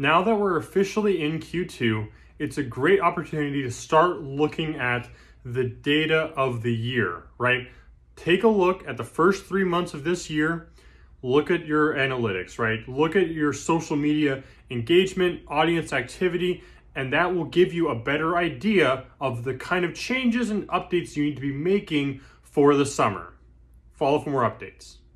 Now that we're officially in Q2, it's a great opportunity to start looking at the data of the year, right? Take a look at the first three months of this year. Look at your analytics, right? Look at your social media engagement, audience activity, and that will give you a better idea of the kind of changes and updates you need to be making for the summer. Follow for more updates.